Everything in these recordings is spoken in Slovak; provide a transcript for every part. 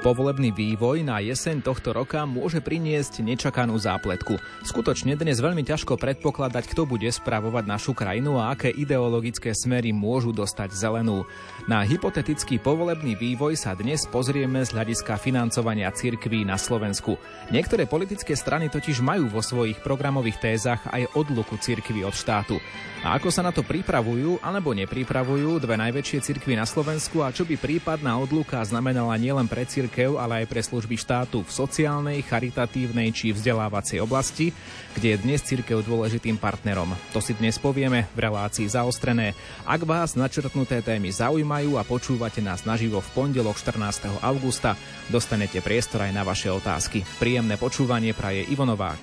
Povolebný vývoj na jeseň tohto roka môže priniesť nečakanú zápletku. Skutočne dnes veľmi ťažko predpokladať, kto bude spravovať našu krajinu a aké ideologické smery môžu dostať zelenú. Na hypotetický povolebný vývoj sa dnes pozrieme z hľadiska financovania cirkví na Slovensku. Niektoré politické strany totiž majú vo svojich programových tézach aj odluku cirkví od štátu. A ako sa na to pripravujú alebo nepripravujú dve najväčšie cirkvy na Slovensku a čo by prípadná odluka znamenala nielen pre cirkev, ale aj pre služby štátu v sociálnej, charitatívnej či vzdelávacej oblasti, kde je dnes cirkev dôležitým partnerom. To si dnes povieme v relácii zaostrené. Ak vás načrtnuté témy zaujímajú a počúvate nás naživo v pondelok 14. augusta, dostanete priestor aj na vaše otázky. Príjemné počúvanie praje Ivo Novák.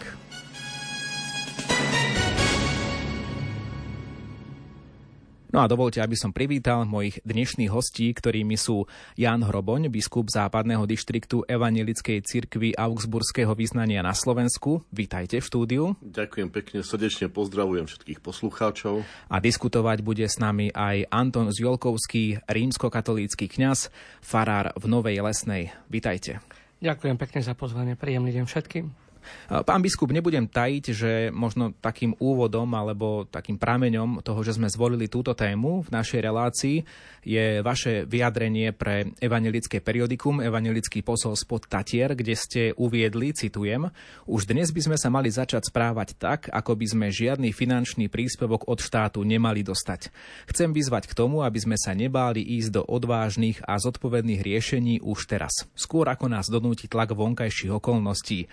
No a dovolte, aby som privítal mojich dnešných hostí, ktorými sú Jan Hroboň, biskup západného dištriktu Evangelickej cirkvi Augsburského vyznania na Slovensku. Vítajte v štúdiu. Ďakujem pekne, srdečne pozdravujem všetkých poslucháčov. A diskutovať bude s nami aj Anton Zjolkovský, rímskokatolícky kňaz, farár v Novej Lesnej. Vítajte. Ďakujem pekne za pozvanie, príjemný deň všetkým. Pán biskup, nebudem tajiť, že možno takým úvodom alebo takým prameňom toho, že sme zvolili túto tému v našej relácii, je vaše vyjadrenie pre evangelické periodikum, evangelický posol spod Tatier, kde ste uviedli, citujem, už dnes by sme sa mali začať správať tak, ako by sme žiadny finančný príspevok od štátu nemali dostať. Chcem vyzvať k tomu, aby sme sa nebáli ísť do odvážnych a zodpovedných riešení už teraz. Skôr ako nás donúti tlak vonkajších okolností.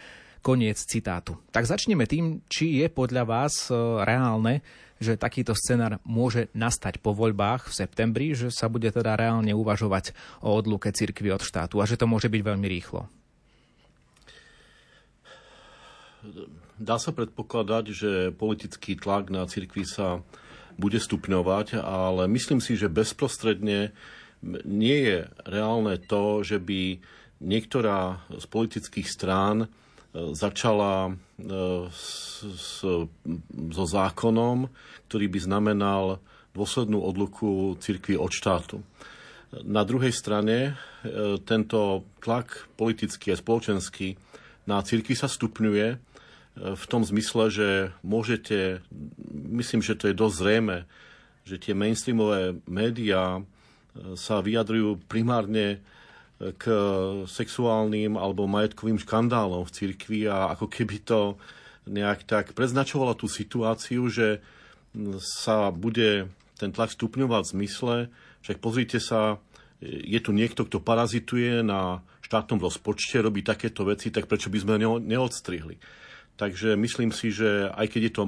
Koniec citátu. Tak začneme tým, či je podľa vás e, reálne, že takýto scenár môže nastať po voľbách v septembri, že sa bude teda reálne uvažovať o odluke cirkvy od štátu a že to môže byť veľmi rýchlo. Dá sa predpokladať, že politický tlak na cirkvi sa bude stupňovať, ale myslím si, že bezprostredne nie je reálne to, že by niektorá z politických strán začala e, s, s, so zákonom, ktorý by znamenal dôslednú odluku cirkvi od štátu. Na druhej strane e, tento tlak politický a spoločenský na cirkvi sa stupňuje e, v tom zmysle, že môžete, myslím, že to je dosť zrejme, že tie mainstreamové médiá sa vyjadrujú primárne k sexuálnym alebo majetkovým škandálom v cirkvi a ako keby to nejak tak preznačovalo tú situáciu, že sa bude ten tlak stupňovať v zmysle, však pozrite sa, je tu niekto, kto parazituje na štátnom rozpočte, robí takéto veci, tak prečo by sme neodstrihli? Takže myslím si, že aj keď je to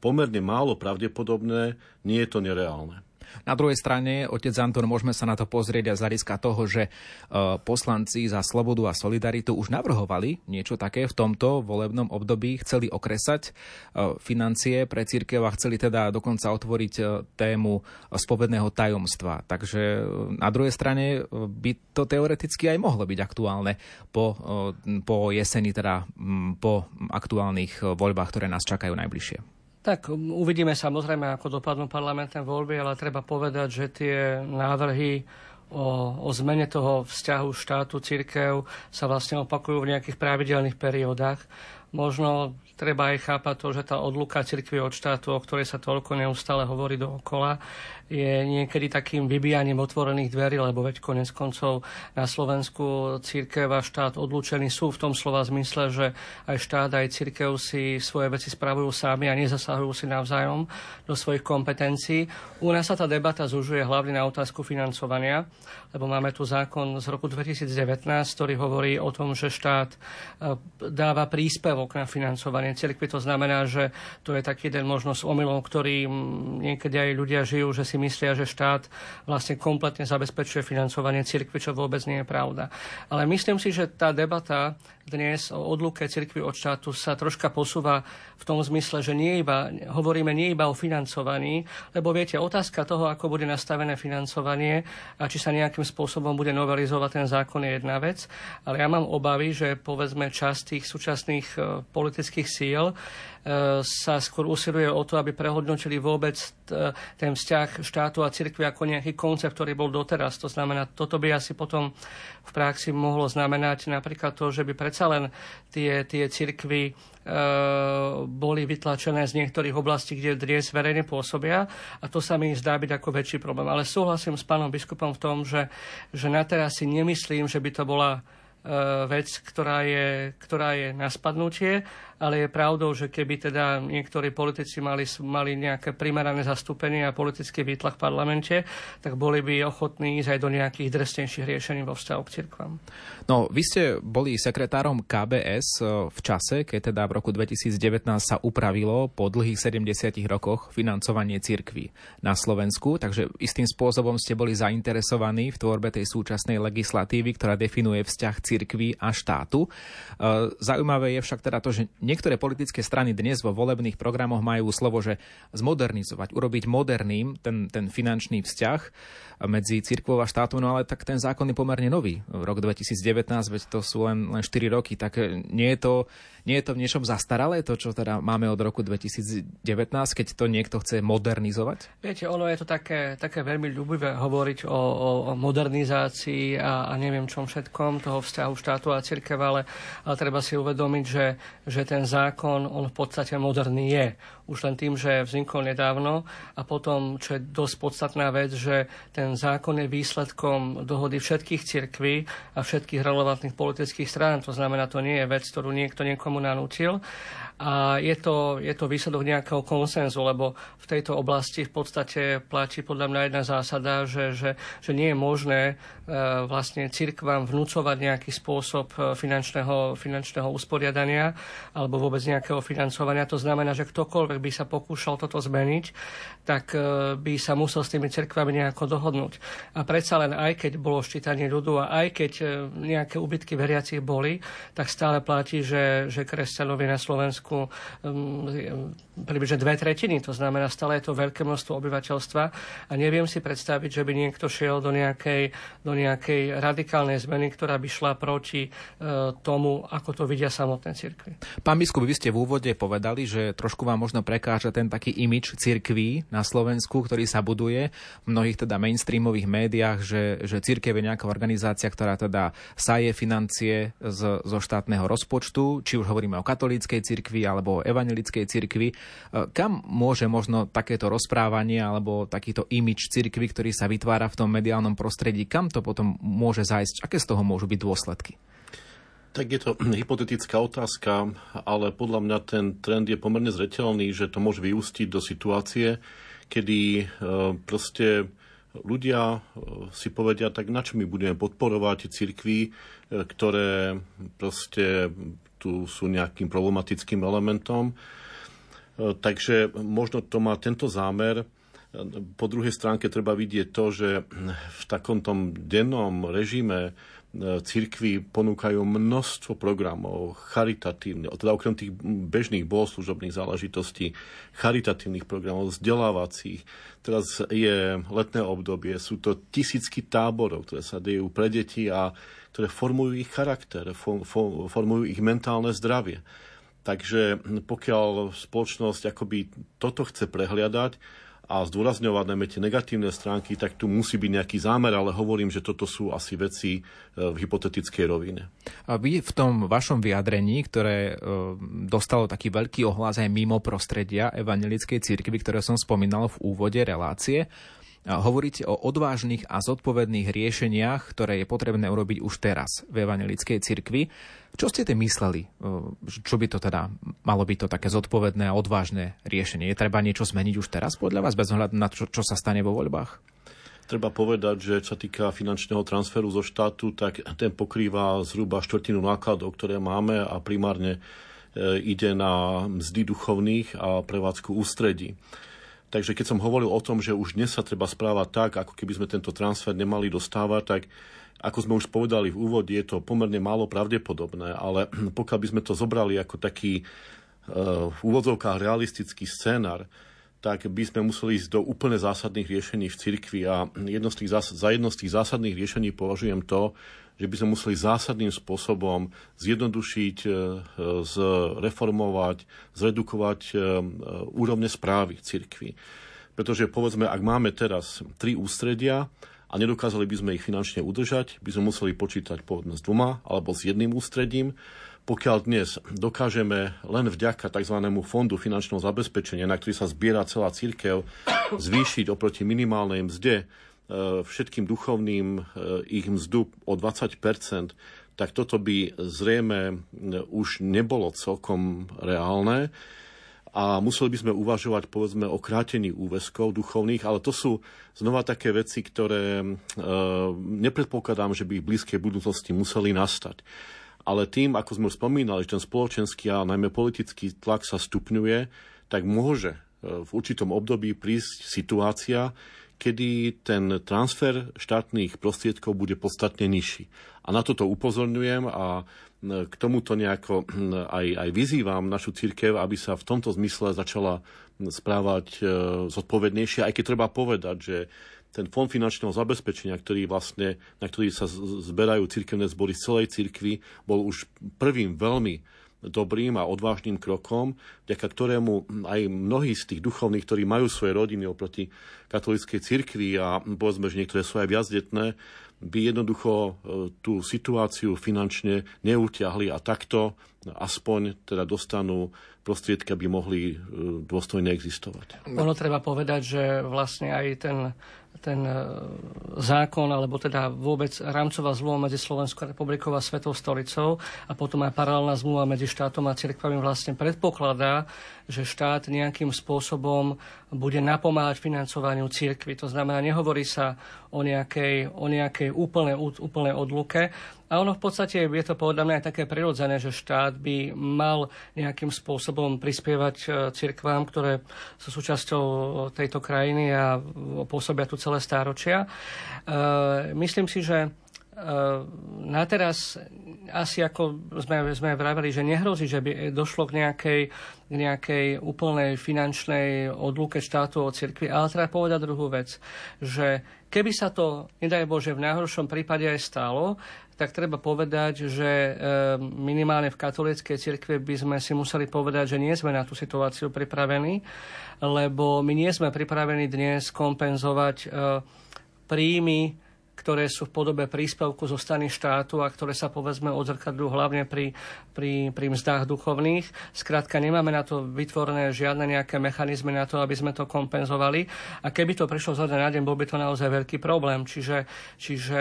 pomerne málo pravdepodobné, nie je to nereálne. Na druhej strane, otec Anton, môžeme sa na to pozrieť aj z hľadiska toho, že e, poslanci za slobodu a solidaritu už navrhovali niečo také v tomto volebnom období, chceli okresať e, financie pre církev a chceli teda dokonca otvoriť e, tému spovedného tajomstva. Takže na druhej strane by to teoreticky aj mohlo byť aktuálne po, po jeseni, teda po aktuálnych voľbách, ktoré nás čakajú najbližšie. Tak uvidíme samozrejme, ako dopadnú parlamentné voľby, ale treba povedať, že tie návrhy o, o zmene toho vzťahu štátu, církev sa vlastne opakujú v nejakých pravidelných periódach. Možno treba aj chápať to, že tá odluka cirkvi od štátu, o ktorej sa toľko neustále hovorí dookola, je niekedy takým vybijaním otvorených dverí, lebo veď konec koncov na Slovensku církev a štát odlúčení sú v tom slova zmysle, že aj štát, aj církev si svoje veci spravujú sami a nezasahujú si navzájom do svojich kompetencií. U nás sa tá debata zužuje hlavne na otázku financovania, lebo máme tu zákon z roku 2019, ktorý hovorí o tom, že štát e, dáva príspevok na financovanie cirkvi. To znamená, že to je taký jeden možnosť omylom, ktorý niekedy aj ľudia žijú, že si si myslia, že štát vlastne kompletne zabezpečuje financovanie cirkvi, čo vôbec nie je pravda. Ale myslím si, že tá debata dnes o odluke cirkvi od štátu sa troška posúva v tom zmysle, že nie iba, hovoríme nie iba o financovaní, lebo viete, otázka toho, ako bude nastavené financovanie a či sa nejakým spôsobom bude novelizovať ten zákon je jedna vec, ale ja mám obavy, že povedzme časť tých súčasných e, politických síl sa skôr usiluje o to, aby prehodnotili vôbec ten vzťah štátu a cirkvi ako nejaký koncept, ktorý bol doteraz. To znamená, toto by asi potom v praxi mohlo znamenať napríklad to, že by predsa len tie, tie cirkvy boli vytlačené z niektorých oblastí, kde dnes verejne pôsobia a to sa mi zdá byť ako väčší problém. Ale súhlasím s pánom biskupom v tom, že, že na teraz si nemyslím, že by to bola vec, ktorá je, ktorá je na spadnutie ale je pravdou, že keby teda niektorí politici mali, mali nejaké primerané zastúpenie a politický výtlak v parlamente, tak boli by ochotní ísť aj do nejakých drsnejších riešení vo vzťahu k cirkvám. No, vy ste boli sekretárom KBS e, v čase, keď teda v roku 2019 sa upravilo po dlhých 70 rokoch financovanie cirkví na Slovensku, takže istým spôsobom ste boli zainteresovaní v tvorbe tej súčasnej legislatívy, ktorá definuje vzťah cirkví a štátu. E, zaujímavé je však teda to, že Niektoré politické strany dnes vo volebných programoch majú slovo, že zmodernizovať, urobiť moderným ten, ten finančný vzťah medzi cirkvou a štátom, no ale tak ten zákon je pomerne nový. Rok 2019, veď to sú len, len 4 roky, tak nie je, to, nie je to v niečom zastaralé, to, čo teda máme od roku 2019, keď to niekto chce modernizovať? Viete, ono je to také, také veľmi ľubivé hovoriť o, o, o modernizácii a, a neviem čom všetkom toho vzťahu štátu a cirkev, ale, ale treba si uvedomiť, že, že ten zákon, on v podstate moderný je už len tým, že vznikol nedávno a potom, čo je dosť podstatná vec, že ten zákon je výsledkom dohody všetkých cirkví a všetkých relevantných politických strán. To znamená, to nie je vec, ktorú niekto niekomu nanútil. A je to, je to výsledok nejakého konsenzu, lebo v tejto oblasti v podstate platí podľa mňa jedna zásada, že, že, že nie je možné e, vlastne cirkvám vnúcovať nejaký spôsob e, finančného, finančného usporiadania alebo vôbec nejakého financovania. To znamená, že ktokoľvek by sa pokúšal toto zmeniť, tak e, by sa musel s tými cirkvami nejako dohodnúť. A predsa len aj keď bolo ščítanie ľudu a aj keď nejaké ubytky veriacich boli, tak stále platí, že, že kresťanovi na Slovensku Slovensku um, približne dve tretiny, to znamená stále je to veľké množstvo obyvateľstva a neviem si predstaviť, že by niekto šiel do nejakej, do nejakej radikálnej zmeny, ktorá by šla proti uh, tomu, ako to vidia samotné cirkvy. Pán biskup, vy ste v úvode povedali, že trošku vám možno prekáža ten taký imič cirkví na Slovensku, ktorý sa buduje v mnohých teda mainstreamových médiách, že, že cirkev je nejaká organizácia, ktorá teda saje financie z, zo štátneho rozpočtu, či už hovoríme o katolíckej cirkvi, cirkvi alebo evangelickej cirkvi. E, kam môže možno takéto rozprávanie alebo takýto imič cirkvi, ktorý sa vytvára v tom mediálnom prostredí, kam to potom môže zájsť? Aké z toho môžu byť dôsledky? Tak je to hypotetická otázka, ale podľa mňa ten trend je pomerne zreteľný, že to môže vyústiť do situácie, kedy e, proste ľudia e, si povedia, tak na čo my budeme podporovať cirkvy, ktoré proste tu sú nejakým problematickým elementom. E, takže možno to má tento zámer. Po druhej stránke treba vidieť to, že v takom tom dennom režime e, cirkvi ponúkajú množstvo programov charitatívnych, teda okrem tých bežných bohoslužobných záležitostí, charitatívnych programov, vzdelávacích. Teraz je letné obdobie, sú to tisícky táborov, ktoré sa dejú pre deti a ktoré formujú ich charakter, formujú ich mentálne zdravie. Takže pokiaľ spoločnosť akoby toto chce prehliadať a zdôrazňovať najmä tie negatívne stránky, tak tu musí byť nejaký zámer, ale hovorím, že toto sú asi veci e, v hypotetickej rovine. A vy v tom vašom vyjadrení, ktoré e, dostalo taký veľký ohlas aj mimo prostredia evangelickej cirkvi, ktoré som spomínal v úvode relácie, Hovoríte o odvážnych a zodpovedných riešeniach, ktoré je potrebné urobiť už teraz v Evangelickej cirkvi. Čo ste tým mysleli? Čo by to teda malo byť to také zodpovedné a odvážne riešenie? Je treba niečo zmeniť už teraz podľa vás, bez ohľadu na čo, čo sa stane vo voľbách? Treba povedať, že čo sa týka finančného transferu zo štátu, tak ten pokrýva zhruba štvrtinu nákladov, ktoré máme a primárne e, ide na mzdy duchovných a prevádzku ústredí. Takže keď som hovoril o tom, že už dnes sa treba správať tak, ako keby sme tento transfer nemali dostávať, tak ako sme už povedali v úvode, je to pomerne málo pravdepodobné, ale pokiaľ by sme to zobrali ako taký uh, v úvodzovkách realistický scénar, tak by sme museli ísť do úplne zásadných riešení v cirkvi. A jedno z tých zásad, za jedno z tých zásadných riešení považujem to, že by sme museli zásadným spôsobom zjednodušiť, e, zreformovať, zredukovať e, úrovne správy cirkvi. Pretože povedzme, ak máme teraz tri ústredia a nedokázali by sme ich finančne udržať, by sme museli počítať povedzme s dvoma alebo s jedným ústredím. Pokiaľ dnes dokážeme len vďaka tzv. fondu finančného zabezpečenia, na ktorý sa zbiera celá církev, zvýšiť oproti minimálnej mzde E, všetkým duchovným e, ich mzdu o 20% tak toto by zrejme e, už nebolo celkom reálne a museli by sme uvažovať povedzme o krátení úväzkov duchovných, ale to sú znova také veci, ktoré e, nepredpokladám, že by v blízkej budúcnosti museli nastať. Ale tým, ako sme už spomínali, že ten spoločenský a najmä politický tlak sa stupňuje, tak môže v určitom období prísť situácia, kedy ten transfer štátnych prostriedkov bude podstatne nižší. A na toto upozorňujem a k tomuto nejako aj, aj vyzývam našu církev, aby sa v tomto zmysle začala správať e, zodpovednejšie, aj keď treba povedať, že ten fond finančného zabezpečenia, ktorý vlastne, na ktorý sa zberajú církevné zbory z celej církvy, bol už prvým veľmi dobrým a odvážnym krokom, vďaka ktorému aj mnohí z tých duchovných, ktorí majú svoje rodiny oproti katolíckej cirkvi a povedzme, že niektoré sú aj viazdetné, by jednoducho e, tú situáciu finančne neutiahli a takto aspoň teda dostanú prostriedky, aby mohli e, dôstojne existovať. Ono treba povedať, že vlastne aj ten ten e, zákon, alebo teda vôbec rámcová zmluva medzi Slovenskou republikou a Svetou stolicou a potom aj paralelná zmluva medzi štátom a cirkvami vlastne predpokladá, že štát nejakým spôsobom bude napomáhať financovaniu cirkvy. To znamená, nehovorí sa o nejakej, o nejakej úplnej, úplnej odluke. A ono v podstate je to podľa mňa aj také prirodzené, že štát by mal nejakým spôsobom prispievať e, cirkvám, ktoré sú súčasťou tejto krajiny a pôsobia tu celé stáročia. E, myslím si, že na teraz asi ako sme, sme vraveli, že nehrozí, že by došlo k nejakej, k nejakej úplnej finančnej odluke štátu od cirkvi, ale treba povedať druhú vec, že keby sa to, nedaj Bože, v najhoršom prípade aj stalo, tak treba povedať, že e, minimálne v katolíckej cirkvi by sme si museli povedať, že nie sme na tú situáciu pripravení, lebo my nie sme pripravení dnes kompenzovať e, príjmy ktoré sú v podobe príspevku zo strany štátu a ktoré sa povedzme odzrkadľujú hlavne pri, pri, pri mzdách duchovných. Skrátka, nemáme na to vytvorené žiadne nejaké mechanizmy na to, aby sme to kompenzovali. A keby to prišlo zo na deň, bol by to naozaj veľký problém. Čiže, čiže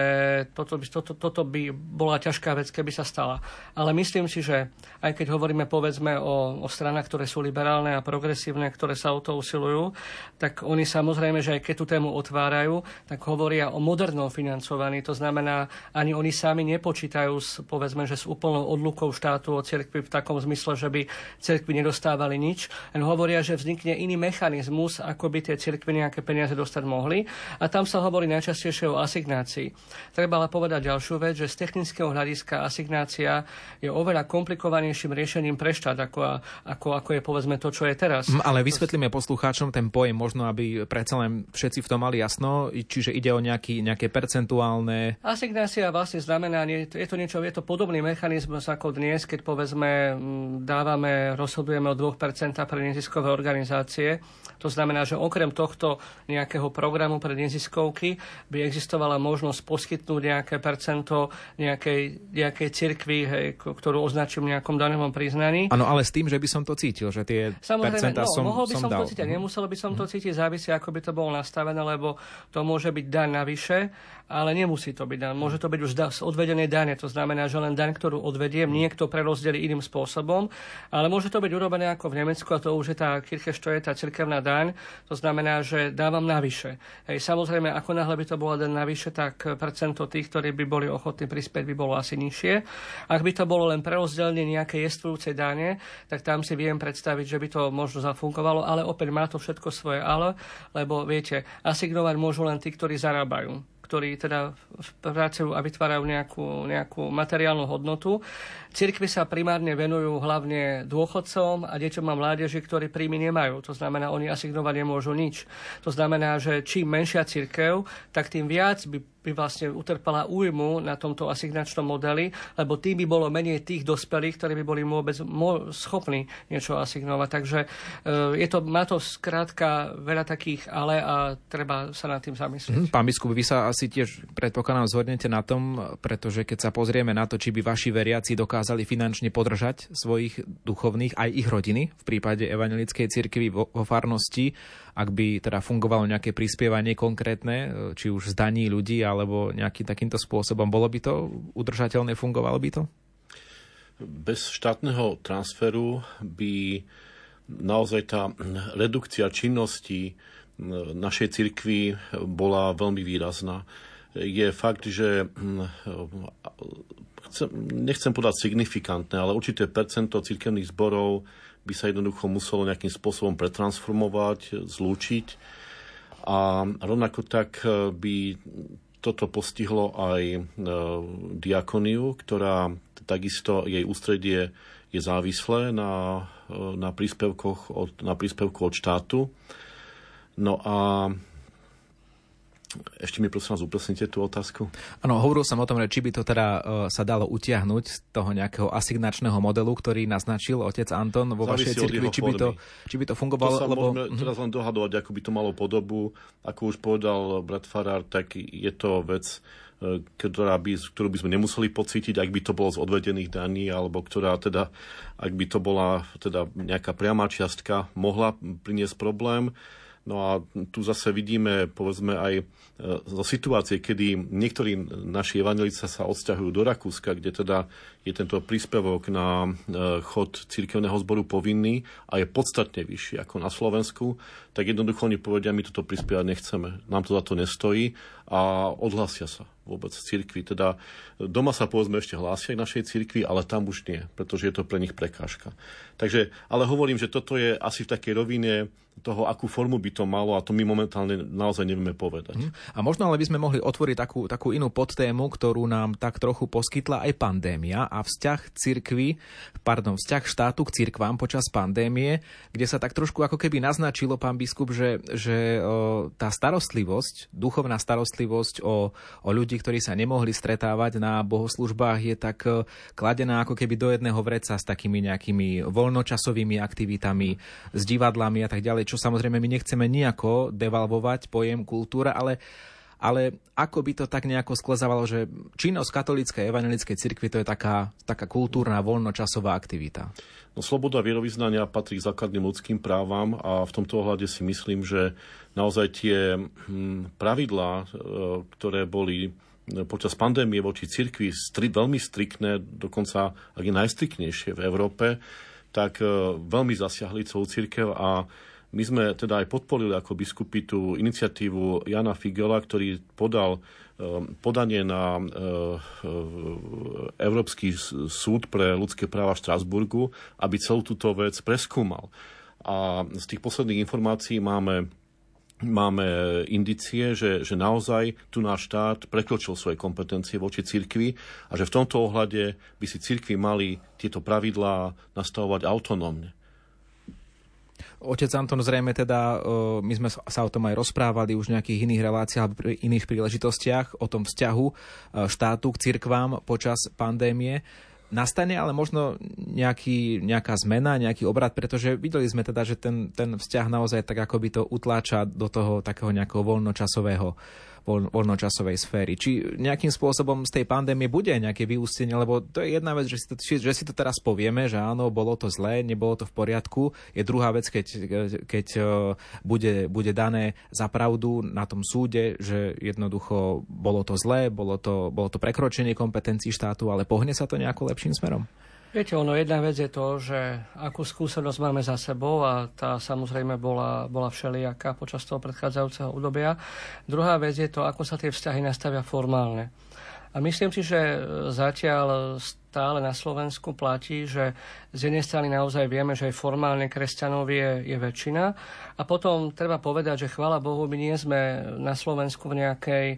toto, by, toto, toto by bola ťažká vec, keby sa stala. Ale myslím si, že aj keď hovoríme povedzme o, o stranách, ktoré sú liberálne a progresívne, ktoré sa o to usilujú, tak oni samozrejme, že aj keď tú tému otvárajú, tak hovoria o modernom financovaní. To znamená, ani oni sami nepočítajú s, povedzme, že s úplnou odlukou štátu od cirkvi v takom zmysle, že by cirkvi nedostávali nič. Len hovoria, že vznikne iný mechanizmus, ako by tie cirkvi nejaké peniaze dostať mohli. A tam sa hovorí najčastejšie o asignácii. Treba ale povedať ďalšiu vec, že z technického hľadiska asignácia je oveľa komplikovanejším riešením pre štát, ako, ako, ako je povedzme to, čo je teraz. Ale vysvetlíme poslucháčom ten pojem, možno aby predsa len všetci v tom mali jasno, čiže ide o nejaký, nejaké percent percentuálne? Asignácia vlastne znamená, je to niečo, je to podobný mechanizmus ako dnes, keď povedzme dávame, rozhodujeme o 2% pre neziskové organizácie. To znamená, že okrem tohto nejakého programu pre neziskovky by existovala možnosť poskytnúť nejaké percento nejakej, nejakej cirkvi, hej, ktorú označím nejakom danom priznaní. Áno, ale s tým, že by som to cítil, že tie Samozrejme, percentá no, som, mohol by som, som dal. to cítiť, nemusel by som to cítiť, závisí, ako by to bolo nastavené, lebo to môže byť daň navyše ale nemusí to byť daň. Môže to byť už z odvedenej dane, to znamená, že len daň, ktorú odvediem, niekto prerozdeli iným spôsobom, ale môže to byť urobené ako v Nemecku a to už je tá je tá cirkevná daň, to znamená, že dávam navyše. Hej, samozrejme, ako náhle by to bolo daň navyše, tak percento tých, ktorí by boli ochotní prispieť, by bolo asi nižšie. Ak by to bolo len prerozdelenie nejakej jestvujúcej dane, tak tam si viem predstaviť, že by to možno zafunkovalo, ale opäť má to všetko svoje ale, lebo viete, asignovať môžu len tí, ktorí zarábajú. Ktorí teda pracujú a vytvárajú nejakú, nejakú materiálnu hodnotu. Cirkvy sa primárne venujú hlavne dôchodcom a deťom a mládeži, ktorí príjmy nemajú. To znamená, oni asignovať nemôžu nič. To znamená, že čím menšia cirkev, tak tým viac by by vlastne utrpela újmu na tomto asignačnom modeli, lebo tým by bolo menej tých dospelých, ktorí by boli vôbec schopní niečo asignovať. Takže e, je to, má to skrátka veľa takých ale a treba sa nad tým zamyslieť. Mhm, pán biskup, vy sa asi tiež predpokladám zhodnete na tom, pretože keď sa pozrieme na to, či by vaši veriaci dokázali finančne podržať svojich duchovných aj ich rodiny v prípade evangelickej cirkvi vo, vo farnosti, ak by teda fungovalo nejaké prispievanie konkrétne, e, či už zdaní ľudí alebo nejakým takýmto spôsobom, bolo by to udržateľné, fungovalo by to? Bez štátneho transferu by naozaj tá redukcia činnosti našej cirkvi bola veľmi výrazná. Je fakt, že nechcem povedať signifikantné, ale určité percento cirkevných zborov by sa jednoducho muselo nejakým spôsobom pretransformovať, zlúčiť. A rovnako tak e, by toto postihlo aj e, diakoniu, ktorá takisto jej ústredie je závislé na, e, na, príspevkoch od, na príspevku od štátu. No a ešte mi prosím vás upresnite tú otázku. Áno, hovoril som o tom, či by to teda uh, sa dalo utiahnuť z toho nejakého asignačného modelu, ktorý naznačil otec Anton vo Závisí vašej cirkvi, či by, to, či by to fungovalo. To sa lebo... môžeme uh-huh. teraz len dohadovať, ako by to malo podobu. Ako už povedal brat Farár, tak je to vec, e, ktorá by, ktorú by sme nemuseli pocítiť, ak by to bolo z odvedených daní, alebo ktorá teda, ak by to bola teda nejaká priama čiastka, mohla priniesť problém. No a tu zase vidíme, povedzme, aj zo situácie, kedy niektorí naši evangelíci sa odsťahujú do Rakúska, kde teda je tento príspevok na e, chod cirkevného zboru povinný a je podstatne vyšší ako na Slovensku, tak jednoducho oni povedia, my toto prispievať nechceme, nám to za to nestojí a odhlasia sa vôbec z cirkvi. Teda doma sa povedzme ešte hlásia k našej cirkvi, ale tam už nie, pretože je to pre nich prekážka. Takže, ale hovorím, že toto je asi v takej rovine toho, akú formu by to malo a to my momentálne naozaj nevieme povedať. A možno ale by sme mohli otvoriť takú, takú inú podtému, ktorú nám tak trochu poskytla aj pandémia a vzťah cirkvy, pardon, vzťah štátu k cirkvám počas pandémie, kde sa tak trošku ako keby naznačilo, pán biskup, že, že tá starostlivosť, duchovná starostlivosť o, o ľudí, ktorí sa nemohli stretávať na bohoslužbách, je tak kladená ako keby do jedného vreca s takými nejakými voľnočasovými aktivitami, s divadlami a tak ďalej čo samozrejme my nechceme nejako devalvovať pojem kultúra, ale ale ako by to tak nejako sklezávalo, že činnosť katolíckej evangelickej cirkvi to je taká, taká kultúrna voľnočasová aktivita? No, sloboda vierovýznania patrí k základným ľudským právam a v tomto ohľade si myslím, že naozaj tie hm, pravidlá, e, ktoré boli počas pandémie voči cirkvi stri, veľmi striktné, dokonca ak je najstriknejšie v Európe, tak e, veľmi zasiahli celú cirkev a my sme teda aj podporili ako biskupy tú iniciatívu Jana Figela, ktorý podal ehm, podanie na ehm, Európsky súd pre ľudské práva v Štrasburgu, aby celú túto vec preskúmal. A z tých posledných informácií máme máme indicie, že, že naozaj tu náš štát prekročil svoje kompetencie voči cirkvi a že v tomto ohľade by si cirkvi mali tieto pravidlá nastavovať autonómne. Otec Anton, zrejme teda, my sme sa o tom aj rozprávali už v nejakých iných reláciách alebo pri iných príležitostiach o tom vzťahu štátu k cirkvám počas pandémie. Nastane ale možno nejaký, nejaká zmena, nejaký obrad, pretože videli sme teda, že ten, ten vzťah naozaj tak ako by to utláča do toho takého nejakého voľnočasového voľnočasovej sféry. Či nejakým spôsobom z tej pandémie bude nejaké vyústenie, lebo to je jedna vec, že si to, že si to teraz povieme, že áno, bolo to zlé, nebolo to v poriadku. Je druhá vec, keď, keď e, bude, bude dané za pravdu na tom súde, že jednoducho bolo to zlé, bolo to, bolo to prekročenie kompetencií štátu, ale pohne sa to nejako lepším smerom? Viete, ono jedna vec je to, že akú skúsenosť máme za sebou a tá samozrejme bola, bola všelijaká počas toho predchádzajúceho obdobia. Druhá vec je to, ako sa tie vzťahy nastavia formálne. A myslím si, že zatiaľ z stále na Slovensku platí, že z jednej strany naozaj vieme, že aj formálne kresťanov je, je väčšina. A potom treba povedať, že chvála Bohu, my nie sme na Slovensku v nejakej, e,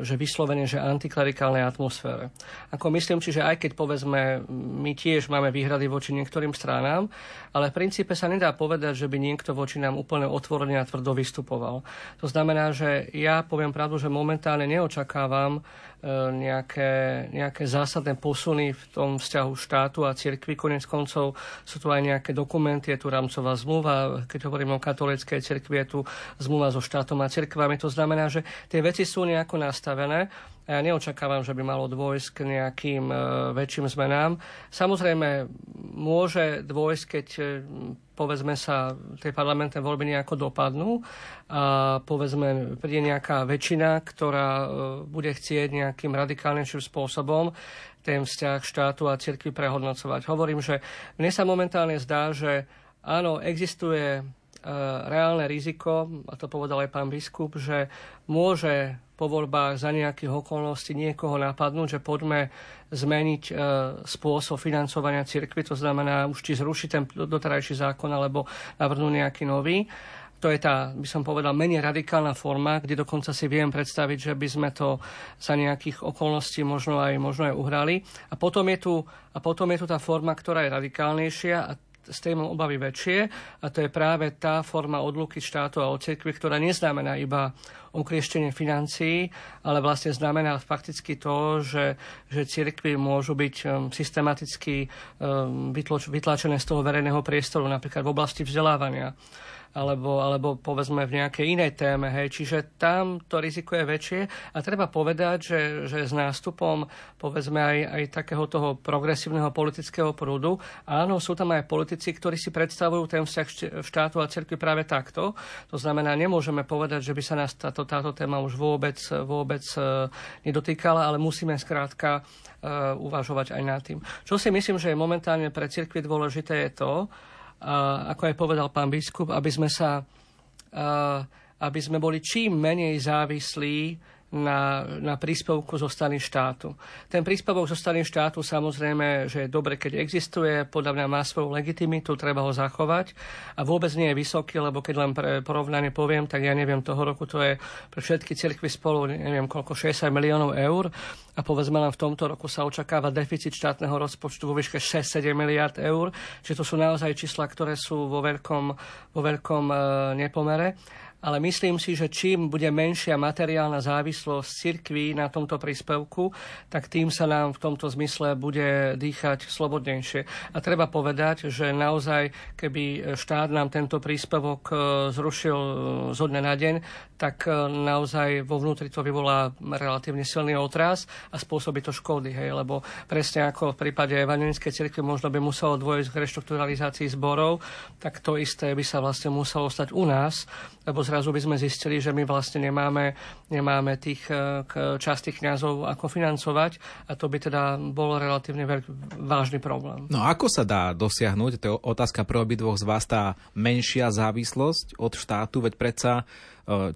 že vyslovene, že antiklerikálnej atmosfére. Ako myslím si, že aj keď povedzme, my tiež máme výhrady voči niektorým stranám, ale v princípe sa nedá povedať, že by niekto voči nám úplne otvorene a tvrdo vystupoval. To znamená, že ja poviem pravdu, že momentálne neočakávam E, nejaké, nejaké zásadné posuny v tom vzťahu štátu a cirkvi. Konec koncov sú tu aj nejaké dokumenty, je tu rámcová zmluva, keď hovorím o katolíckej cirkvi, je tu zmluva so štátom a cirkvami. To znamená, že tie veci sú nejako nastavené ja neočakávam, že by malo dôjsť k nejakým e, väčším zmenám. Samozrejme, môže dôjsť, keď e, povedzme sa, tie parlamentné voľby nejako dopadnú a povedzme príde nejaká väčšina, ktorá e, bude chcieť nejakým radikálnejším spôsobom ten vzťah štátu a cirkvi prehodnocovať. Hovorím, že mne sa momentálne zdá, že áno, existuje reálne riziko, a to povedal aj pán biskup, že môže po voľbách za nejakých okolností niekoho napadnúť, že poďme zmeniť e, spôsob financovania cirkvy, to znamená už či zrušiť ten doterajší zákon alebo navrhnúť nejaký nový. To je tá, by som povedal, menej radikálna forma, kde dokonca si viem predstaviť, že by sme to za nejakých okolností možno aj, možno aj uhrali. A potom, je tu, a potom je tu tá forma, ktorá je radikálnejšia a z tej obavy väčšie a to je práve tá forma odluky štátu a od cirkvi, ktorá neznamená iba ukrieštenie financií, ale vlastne znamená fakticky to, že, že cirkvy môžu byť um, systematicky um, vytlačené z toho verejného priestoru, napríklad v oblasti vzdelávania alebo, alebo povedzme v nejakej inej téme. Hej. Čiže tam to riziko je väčšie a treba povedať, že, že s nástupom povedzme aj, aj takého toho progresívneho politického prúdu, áno, sú tam aj politici, ktorí si predstavujú ten vzťah štátu a cirkvi práve takto. To znamená, nemôžeme povedať, že by sa nás táto, táto téma už vôbec, vôbec uh, nedotýkala, ale musíme skrátka uh, uvažovať aj nad tým. Čo si myslím, že je momentálne pre cirkvi dôležité je to, ako aj povedal pán biskup, aby sme sa aby sme boli čím menej závislí na, na príspevku zo strany štátu. Ten príspevok zo strany štátu samozrejme, že je dobre, keď existuje, podľa mňa má svoju legitimitu, treba ho zachovať a vôbec nie je vysoký, lebo keď len pre porovnanie poviem, tak ja neviem, toho roku to je pre všetky cirkvy spolu, neviem koľko, 60 miliónov eur a povedzme len v tomto roku sa očakáva deficit štátneho rozpočtu vo výške 6-7 miliard eur, čiže to sú naozaj čísla, ktoré sú vo veľkom, vo veľkom e, nepomere ale myslím si, že čím bude menšia materiálna závislosť cirkví na tomto príspevku, tak tým sa nám v tomto zmysle bude dýchať slobodnejšie. A treba povedať, že naozaj, keby štát nám tento príspevok e, zrušil e, zo dňa na deň, tak e, naozaj vo vnútri to vyvolá relatívne silný otras a spôsobí to škody, hej, lebo presne ako v prípade evangelickej cirkvi možno by muselo dôjsť k reštrukturalizácii zborov, tak to isté by sa vlastne muselo stať u nás, lebo zrazu by sme zistili, že my vlastne nemáme, nemáme tých e, častých kňazov ako financovať a to by teda bol relatívne veľký, vážny problém. No ako sa dá dosiahnuť, to je otázka pre obidvoch z vás, tá menšia závislosť od štátu, veď predsa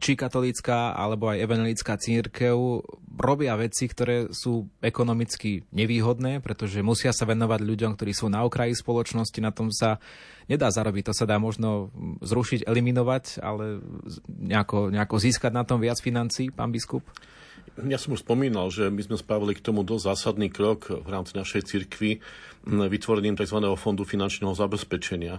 či katolícka alebo aj evangelická církev robia veci, ktoré sú ekonomicky nevýhodné, pretože musia sa venovať ľuďom, ktorí sú na okraji spoločnosti, na tom sa nedá zarobiť. To sa dá možno zrušiť, eliminovať, ale nejako, nejako získať na tom viac financí, pán biskup? Ja som už spomínal, že my sme spravili k tomu dosť zásadný krok v rámci našej cirkvi vytvorením tzv. fondu finančného zabezpečenia.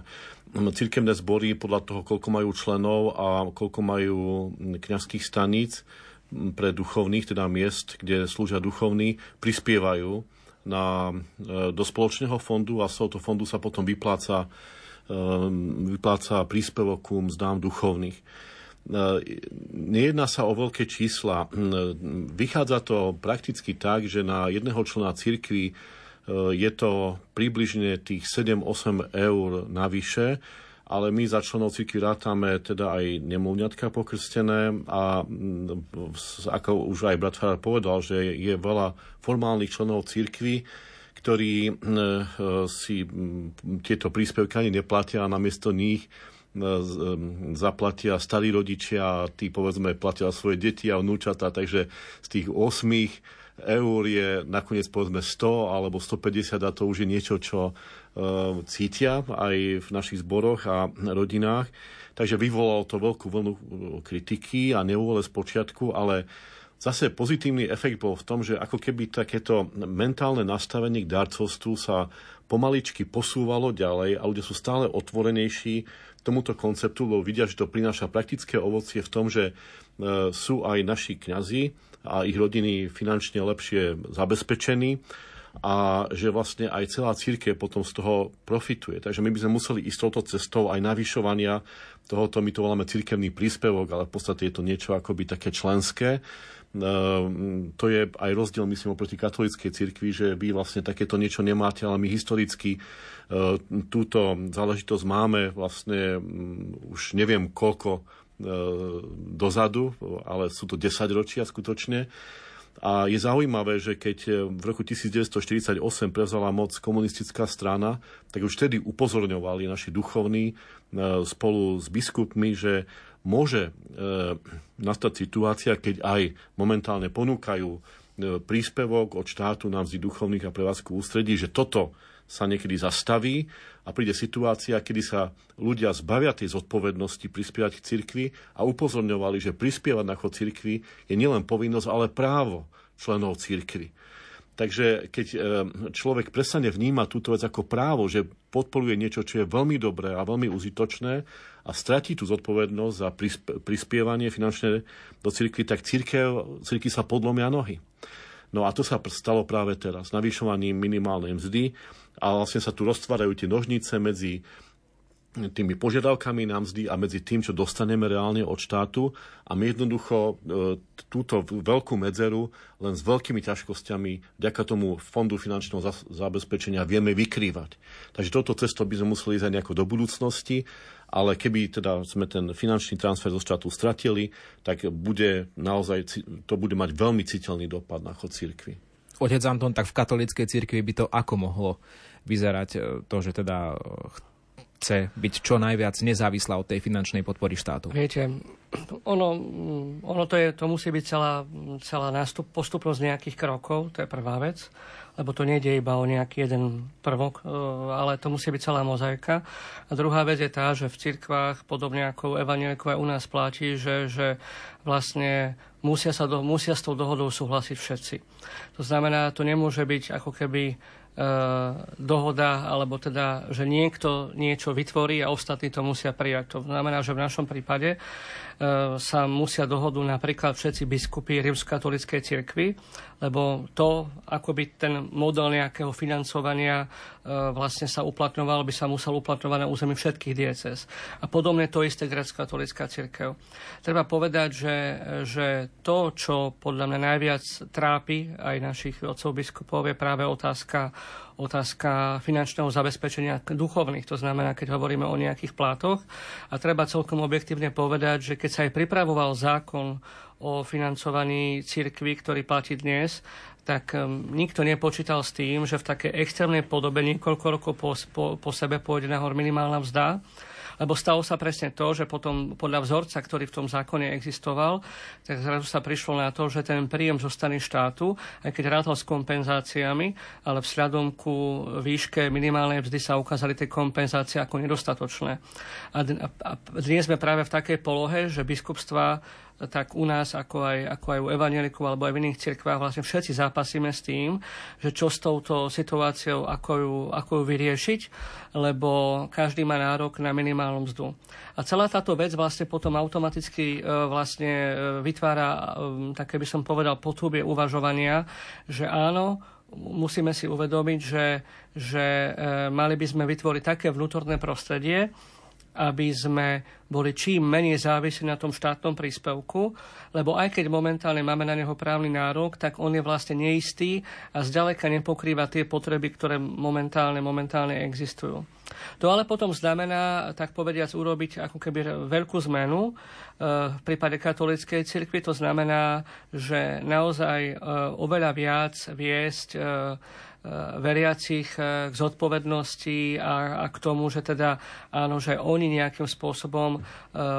Cirkevné zbory podľa toho, koľko majú členov a koľko majú kňazských staníc pre duchovných, teda miest, kde slúžia duchovní, prispievajú na, e, do spoločného fondu a z tohoto fondu sa potom vypláca Ehm, vypláca príspevok ku mzdám duchovných. Ehm, nejedná sa o veľké čísla. Ehm, vychádza to prakticky tak, že na jedného člena cirkvi je to približne tých 7-8 eur navyše, ale my za členov cirkvi rátame teda aj nemluvňatka pokrstené a ako už aj brat Farar povedal, že je veľa formálnych členov cirkvi, ktorí e, si tieto príspevky ani neplatia a namiesto nich e, e, zaplatia starí rodičia tí povedzme platia svoje deti a vnúčata, takže z tých 8 eur je nakoniec povedzme 100 alebo 150 a to už je niečo, čo cítia aj v našich zboroch a rodinách. Takže vyvolalo to veľkú vlnu kritiky a neúvole z počiatku, ale Zase pozitívny efekt bol v tom, že ako keby takéto mentálne nastavenie k darcovstvu sa pomaličky posúvalo ďalej a ľudia sú stále otvorenejší tomuto konceptu, lebo vidia, že to prináša praktické ovocie v tom, že e, sú aj naši kňazi a ich rodiny finančne lepšie zabezpečení a že vlastne aj celá církev potom z toho profituje. Takže my by sme museli ísť touto cestou aj navyšovania tohoto, my to voláme církevný príspevok, ale v podstate je to niečo akoby také členské, to je aj rozdiel, myslím, oproti katolíckej cirkvi, že vy vlastne takéto niečo nemáte, ale my historicky ehm, túto záležitosť máme vlastne mm, už neviem koľko ehm, dozadu, ale sú to 10 ročia skutočne. A je zaujímavé, že keď v roku 1948 prevzala moc komunistická strana, tak už vtedy upozorňovali naši duchovní spolu s biskupmi, že môže e, nastať situácia, keď aj momentálne ponúkajú e, príspevok od štátu na mzdy duchovných a prevádzku ústredí, že toto sa niekedy zastaví a príde situácia, kedy sa ľudia zbavia tej zodpovednosti prispievať k cirkvi a upozorňovali, že prispievať na chod cirkvi je nielen povinnosť, ale právo členov cirkvi. Takže keď e, človek presane vníma túto vec ako právo, že podporuje niečo, čo je veľmi dobré a veľmi užitočné a stratí tú zodpovednosť za prispievanie finančné do cirkvi, tak církev, cirkvi sa podlomia nohy. No a to sa stalo práve teraz, navýšovaním minimálnej mzdy a vlastne sa tu roztvárajú tie nožnice medzi tými požiadavkami na mzdy a medzi tým, čo dostaneme reálne od štátu a my jednoducho e, túto veľkú medzeru len s veľkými ťažkosťami vďaka tomu Fondu finančného zabezpečenia vieme vykrývať. Takže toto cesto by sme museli ísť aj nejako do budúcnosti, ale keby teda sme ten finančný transfer zo štátu stratili, tak bude naozaj, to bude mať veľmi citeľný dopad na chod cirkvi. Otec Anton, tak v katolíckej cirkvi by to ako mohlo vyzerať e, to, že teda chce byť čo najviac nezávislá od tej finančnej podpory štátu? Viete, ono, ono to, je, to musí byť celá, celá nástup, postupnosť nejakých krokov, to je prvá vec, lebo to nejde iba o nejaký jeden prvok, e, ale to musí byť celá mozaika. A druhá vec je tá, že v cirkvách, podobne ako evangelikov aj u nás platí, že, že vlastne musia, sa do, musia s tou dohodou súhlasiť všetci. To znamená, to nemôže byť ako keby dohoda, alebo teda, že niekto niečo vytvorí a ostatní to musia prijať. To znamená, že v našom prípade E, sa musia dohodu napríklad všetci biskupy rímskatolíckej cirkvi, lebo to, ako by ten model nejakého financovania e, vlastne sa uplatňoval, by sa musel uplatňovať na území všetkých dieces. A podobne to isté grecko-katolická cirkev. Treba povedať, že, že to, čo podľa mňa najviac trápi aj našich otcov biskupov, je práve otázka otázka finančného zabezpečenia duchovných, to znamená, keď hovoríme o nejakých plátoch. A treba celkom objektívne povedať, že keď sa aj pripravoval zákon o financovaní cirkvy, ktorý platí dnes, tak um, nikto nepočítal s tým, že v takej extrémnej podobe niekoľko rokov po, po, po sebe pôjde nahor minimálna mzda lebo stalo sa presne to, že potom podľa vzorca, ktorý v tom zákone existoval, tak zrazu sa prišlo na to, že ten príjem zo strany štátu, aj keď rátal s kompenzáciami, ale vzhľadom ku výške minimálnej mzdy sa ukázali tie kompenzácie ako nedostatočné. A, dnes sme práve v takej polohe, že biskupstva tak u nás, ako aj, ako aj u evanielikov alebo aj v iných cirkvách, vlastne všetci zápasíme s tým, že čo s touto situáciou, ako ju, ako ju vyriešiť, lebo každý má nárok na minimálnu mzdu. A celá táto vec vlastne potom automaticky e, vlastne e, vytvára, e, také by som povedal, potúbie uvažovania, že áno, musíme si uvedomiť, že, že mali by sme vytvoriť také vnútorné prostredie, aby sme boli čím menej závislí na tom štátnom príspevku, lebo aj keď momentálne máme na neho právny nárok, tak on je vlastne neistý a zďaleka nepokrýva tie potreby, ktoré momentálne, momentálne existujú. To ale potom znamená, tak povediac, urobiť ako keby veľkú zmenu. E, v prípade katolíckej cirkvi to znamená, že naozaj e, oveľa viac viesť e, veriacich k zodpovednosti a, a k tomu, že teda áno, že oni nejakým spôsobom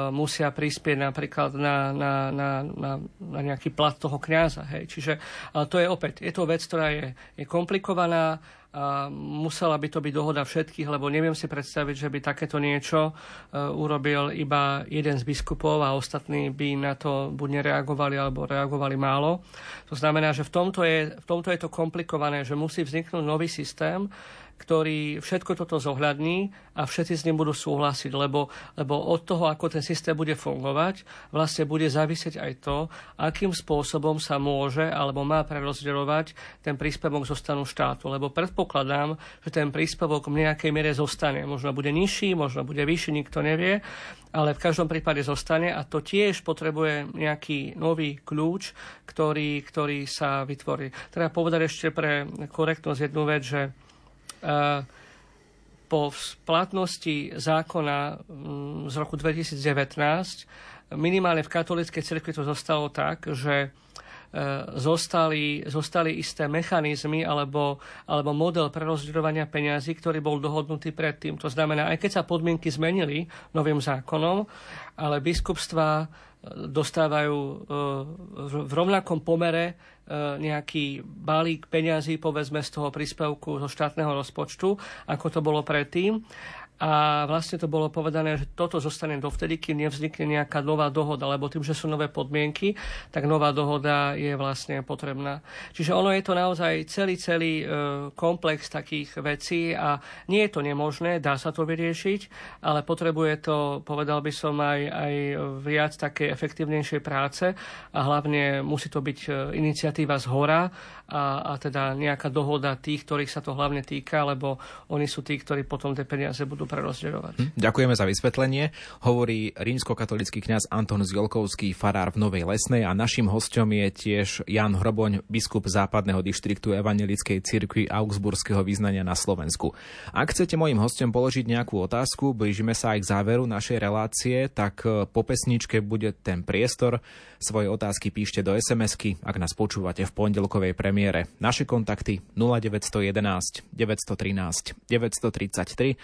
musia prispieť napríklad na, na, na, na, na nejaký plat toho kňaza. Hej. Čiže ale to je opäť, je to vec, ktorá je, je komplikovaná, musela by to byť dohoda všetkých, lebo neviem si predstaviť, že by takéto niečo uh, urobil iba jeden z biskupov a ostatní by na to buď nereagovali alebo reagovali málo. To znamená, že v tomto je, v tomto je to komplikované, že musí vzniknúť nový systém, ktorý všetko toto zohľadní a všetci s ním budú súhlasiť, lebo, lebo od toho, ako ten systém bude fungovať, vlastne bude závisieť aj to, akým spôsobom sa môže alebo má prerozdeľovať ten príspevok zo stanu štátu. Lebo predpokladám, že ten príspevok v nejakej miere zostane. Možno bude nižší, možno bude vyšší, nikto nevie, ale v každom prípade zostane a to tiež potrebuje nejaký nový kľúč, ktorý, ktorý sa vytvorí. Treba povedať ešte pre korektnosť jednu vec, že po platnosti zákona mm, z roku 2019 minimálne v katolíckej cirkvi to zostalo tak, že e, zostali, zostali isté mechanizmy alebo, alebo model prerozdeľovania peňazí, ktorý bol dohodnutý predtým. To znamená, aj keď sa podmienky zmenili novým zákonom, ale biskupstva dostávajú e, v rovnakom pomere nejaký balík peňazí, povedzme, z toho príspevku zo štátneho rozpočtu, ako to bolo predtým. A vlastne to bolo povedané, že toto zostane dovtedy, kým nevznikne nejaká nová dohoda, lebo tým, že sú nové podmienky, tak nová dohoda je vlastne potrebná. Čiže ono je to naozaj celý, celý e, komplex takých vecí a nie je to nemožné, dá sa to vyriešiť, ale potrebuje to, povedal by som, aj, aj viac také efektívnejšej práce a hlavne musí to byť e, iniciatíva z hora a, a teda nejaká dohoda tých, ktorých sa to hlavne týka, lebo oni sú tí, ktorí potom tie peniaze budú prerozdeľovať. Hm, ďakujeme za vysvetlenie. Hovorí rímskokatolický kňaz Anton Zjolkovský, farár v Novej Lesnej a našim hostom je tiež Jan Hroboň, biskup západného dištriktu Evangelickej cirkvi Augsburského význania na Slovensku. Ak chcete mojim hostom položiť nejakú otázku, blížime sa aj k záveru našej relácie, tak eh, po pesničke bude ten priestor. Svoje otázky píšte do SMS-ky, ak nás počúvate v pondelkovej premiére. Naše kontakty 0911 913 933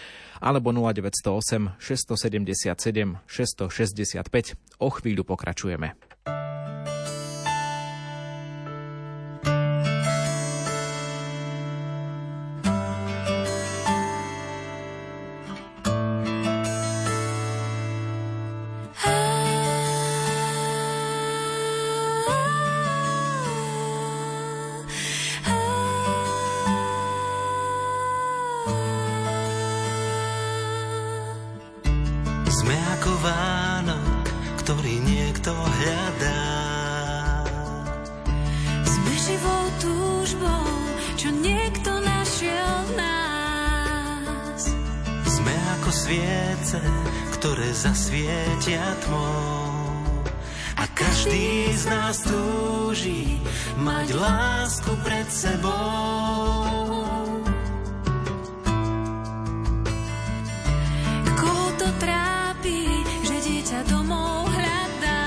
alebo 0908 677 665. O chvíľu pokračujeme. lásku pred sebou. Koho to trápi, že dieťa domov hľadá?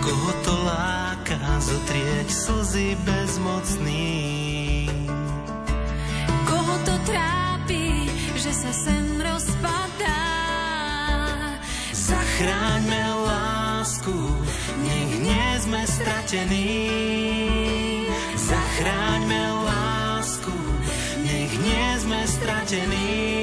Koho to láka zotrieť slzy bezmocných? Koho to trápi, že sa sem rozpadá? Zachráňme sme stratení. Zachráňme lásku, nech nie sme stratení.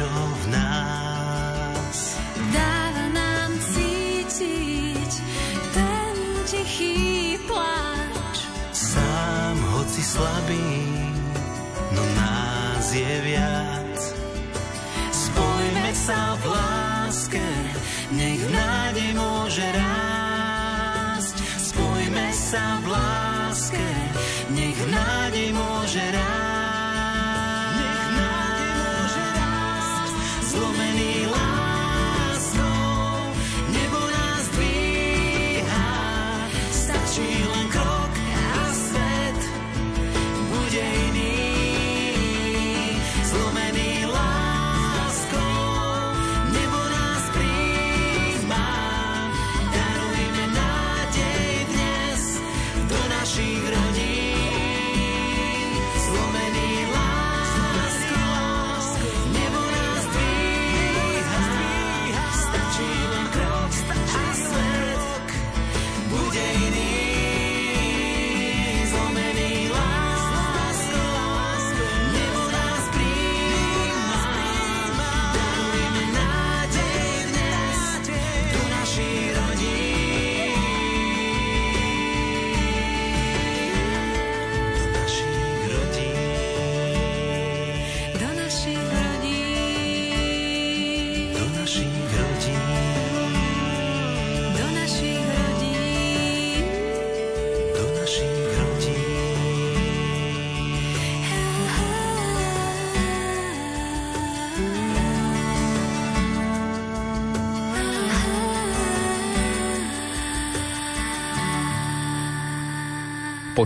niečo v nás. Dáva nám cítiť ten tichý pláč. Sám, hoci slabý, no nás je viac. Spojme sa v láske, nech nádej môže rásť. Spojme sa v láske, nech nádej môže rásť.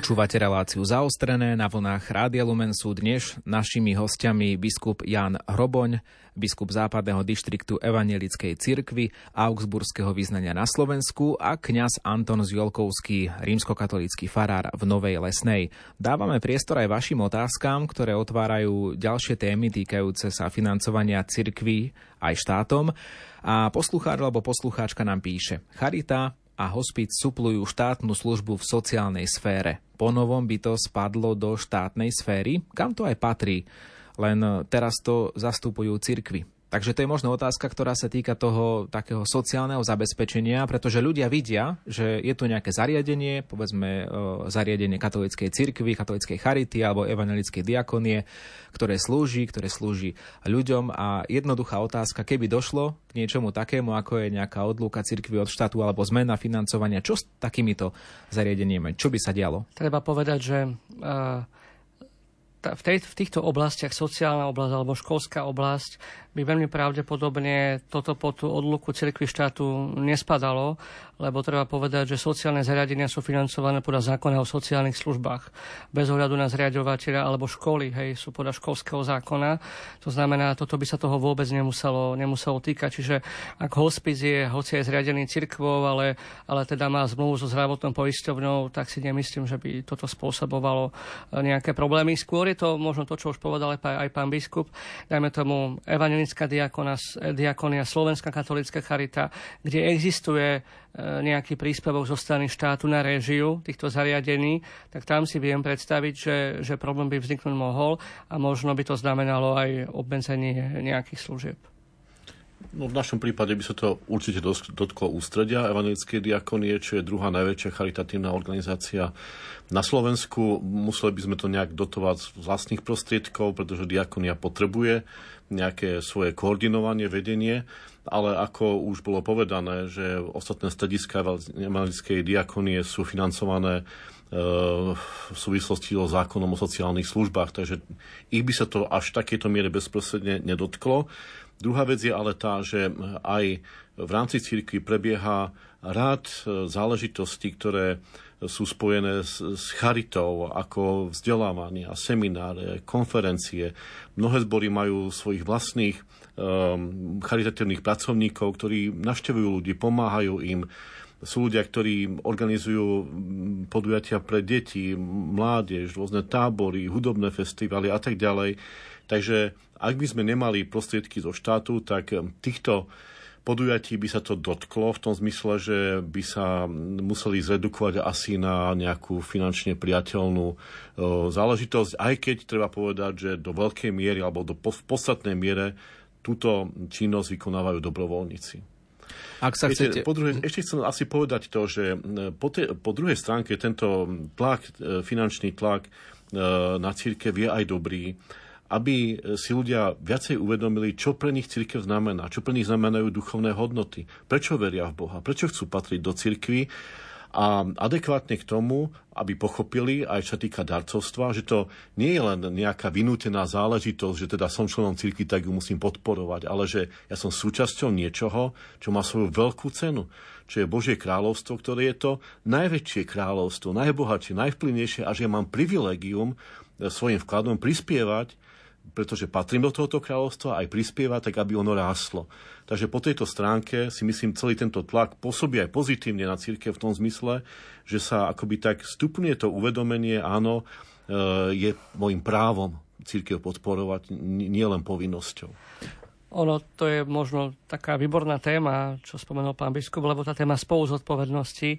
Počúvate reláciu zaostrené na vlnách Rádia Lumen sú dnes našimi hostiami biskup Jan Hroboň, biskup západného dištriktu Evangelickej cirkvy Augsburského vyznania na Slovensku a kňaz Anton Zjolkovský, rímskokatolícky farár v Novej Lesnej. Dávame priestor aj vašim otázkam, ktoré otvárajú ďalšie témy týkajúce sa financovania cirkvy aj štátom. A poslucháč alebo poslucháčka nám píše Charita, a hospic suplujú štátnu službu v sociálnej sfére. Ponovom by to spadlo do štátnej sféry, kam to aj patrí, len teraz to zastupujú cirkvy. Takže to je možno otázka, ktorá sa týka toho takého sociálneho zabezpečenia, pretože ľudia vidia, že je tu nejaké zariadenie, povedzme e, zariadenie katolíckej cirkvi, katolíckej charity alebo evangelickej diakonie, ktoré slúži, ktoré slúži ľuďom a jednoduchá otázka, keby došlo k niečomu takému, ako je nejaká odlúka cirkvi od štátu alebo zmena financovania, čo s takýmito zariadeniami, čo by sa dialo? Treba povedať, že uh v, tej, v týchto oblastiach, sociálna oblasť alebo školská oblasť, by veľmi pravdepodobne toto pod tú odluku cirkvi štátu nespadalo, lebo treba povedať, že sociálne zariadenia sú financované podľa zákona o sociálnych službách. Bez ohľadu na zriadovateľa alebo školy, hej, sú podľa školského zákona. To znamená, toto by sa toho vôbec nemuselo, nemuselo týkať. Čiže ak hospic je, hoci je zriadený cirkvou, ale, ale teda má zmluvu so zdravotnou poisťovňou, tak si nemyslím, že by toto spôsobovalo nejaké problémy. Skôr je to možno to, čo už povedal aj, pán biskup, dajme tomu evangelická diakona, diakonia, Slovenská katolická charita, kde existuje E, nejaký príspevok zo strany štátu na réžiu týchto zariadení, tak tam si viem predstaviť, že, že problém by vzniknúť mohol a možno by to znamenalo aj obmedzenie nejakých služieb. No, v našom prípade by sa to určite dotklo ústredia Evangelickej diakonie, čo je druhá najväčšia charitatívna organizácia na Slovensku. Museli by sme to nejak dotovať z vlastných prostriedkov, pretože diakonia potrebuje nejaké svoje koordinovanie, vedenie ale ako už bolo povedané, že ostatné strediska evangelickej diakonie sú financované e, v súvislosti so zákonom o sociálnych službách, takže ich by sa to až v takejto miere bezprostredne nedotklo. Druhá vec je ale tá, že aj v rámci cirkvi prebieha rád e, záležitostí, ktoré sú spojené s, s charitou, ako vzdelávanie a semináre, konferencie. Mnohé zbory majú svojich vlastných um, charitatívnych pracovníkov, ktorí navštevujú ľudí, pomáhajú im. Sú ľudia, ktorí organizujú podujatia pre deti, mládež, rôzne tábory, hudobné festivaly a tak ďalej. Takže ak by sme nemali prostriedky zo štátu, tak týchto podujatí by sa to dotklo v tom zmysle, že by sa museli zredukovať asi na nejakú finančne priateľnú záležitosť, aj keď treba povedať, že do veľkej miery alebo do podstatnej miere túto činnosť vykonávajú dobrovoľníci. Ak sa Viete, chcete... po druhé, ešte chcem asi povedať to, že po, te, po druhej stránke tento tlak, e, finančný tlak e, na církev je aj dobrý aby si ľudia viacej uvedomili, čo pre nich církev znamená, čo pre nich znamenajú duchovné hodnoty, prečo veria v Boha, prečo chcú patriť do církvy a adekvátne k tomu, aby pochopili, aj čo týka darcovstva, že to nie je len nejaká vynútená záležitosť, že teda som členom cirkvi, tak ju musím podporovať, ale že ja som súčasťou niečoho, čo má svoju veľkú cenu, čo je Božie kráľovstvo, ktoré je to najväčšie kráľovstvo, najbohatšie, najvplyvnejšie a že ja mám privilegium svojim vkladom prispievať pretože patrím do tohoto kráľovstva, aj prispieva, tak aby ono ráslo. Takže po tejto stránke si myslím, celý tento tlak pôsobí aj pozitívne na církev v tom zmysle, že sa akoby tak stupňuje to uvedomenie, áno, e, je môjim právom církev podporovať, nielen povinnosťou. Ono to je možno taká výborná téma, čo spomenul pán biskup, lebo tá téma spolu zodpovednosti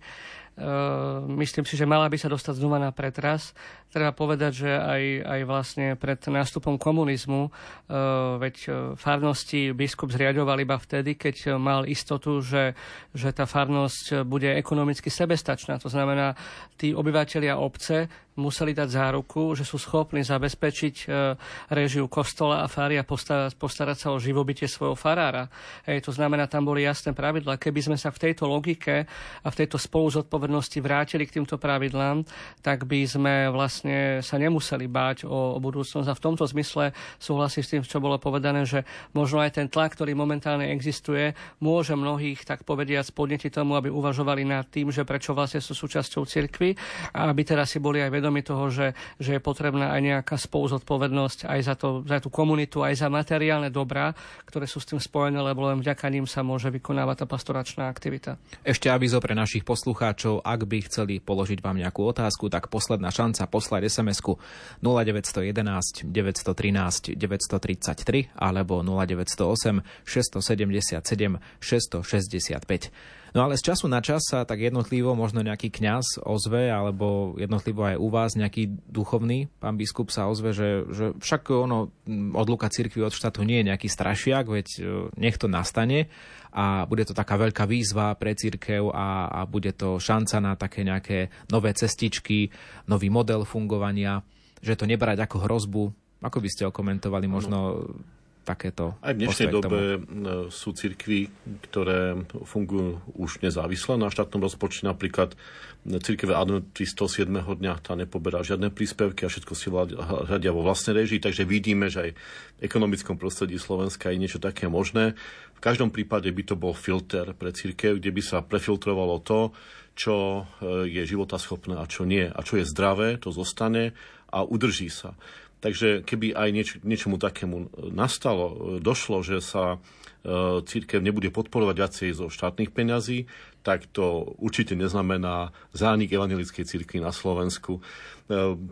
Ehm, myslím si, že mala by sa dostať znova na pretras. Treba povedať, že aj, aj vlastne pred nástupom komunizmu, ehm, veď e, farnosti biskup zriadoval iba vtedy, keď mal istotu, že, že tá farnosť bude ekonomicky sebestačná. To znamená, tí obyvateľia obce museli dať záruku, že sú schopní zabezpečiť e, režiu kostola a fári a postarať, postarať sa o živobytie svojho farára. Hej, to znamená, tam boli jasné pravidla. Keby sme sa v tejto logike a v tejto spolu zodpovednosti vrátili k týmto pravidlám, tak by sme vlastne sa nemuseli báť o, o budúcnosť. A v tomto zmysle súhlasím s tým, čo bolo povedané, že možno aj ten tlak, ktorý momentálne existuje, môže mnohých, tak povediať, podnetiť tomu, aby uvažovali nad tým, že prečo vlastne sú súčasťou cirkvy a aby teraz si boli aj vedomi toho, že, že je potrebná aj nejaká spoluzodpovednosť aj za, to, za tú komunitu, aj za materiálne dobrá, ktoré sú s tým spojené, lebo len vďaka ním sa môže vykonávať tá pastoračná aktivita. Ešte avizo pre našich poslucháčov, ak by chceli položiť vám nejakú otázku, tak posledná šanca poslať SMS-ku 0911 913 933 alebo 0908 677 665. No ale z času na čas sa tak jednotlivo možno nejaký kňaz ozve, alebo jednotlivo aj u vás nejaký duchovný, pán biskup sa ozve, že, že však ono odluka cirkvi od štátu nie je nejaký strašiak, veď e, nech to nastane a bude to taká veľká výzva pre církev a, a bude to šanca na také nejaké nové cestičky, nový model fungovania, že to nebrať ako hrozbu. Ako by ste okomentovali možno takéto Aj v dnešnej dobe sú cirkvy, ktoré fungujú už nezávisle na štátnom rozpočte. Napríklad cirkve adventistov 7. dňa tá nepoberá žiadne príspevky a všetko si hľadia vo vlastnej režii, takže vidíme, že aj v ekonomickom prostredí Slovenska je niečo také možné. V každom prípade by to bol filter pre cirkev, kde by sa prefiltrovalo to, čo e, je životaschopné a čo nie. A čo je zdravé, to zostane a udrží sa. Takže keby aj nieč, niečomu takému nastalo, došlo, že sa e, církev nebude podporovať viacej zo štátnych peňazí, tak to určite neznamená zánik evangelickej církvy na Slovensku. E,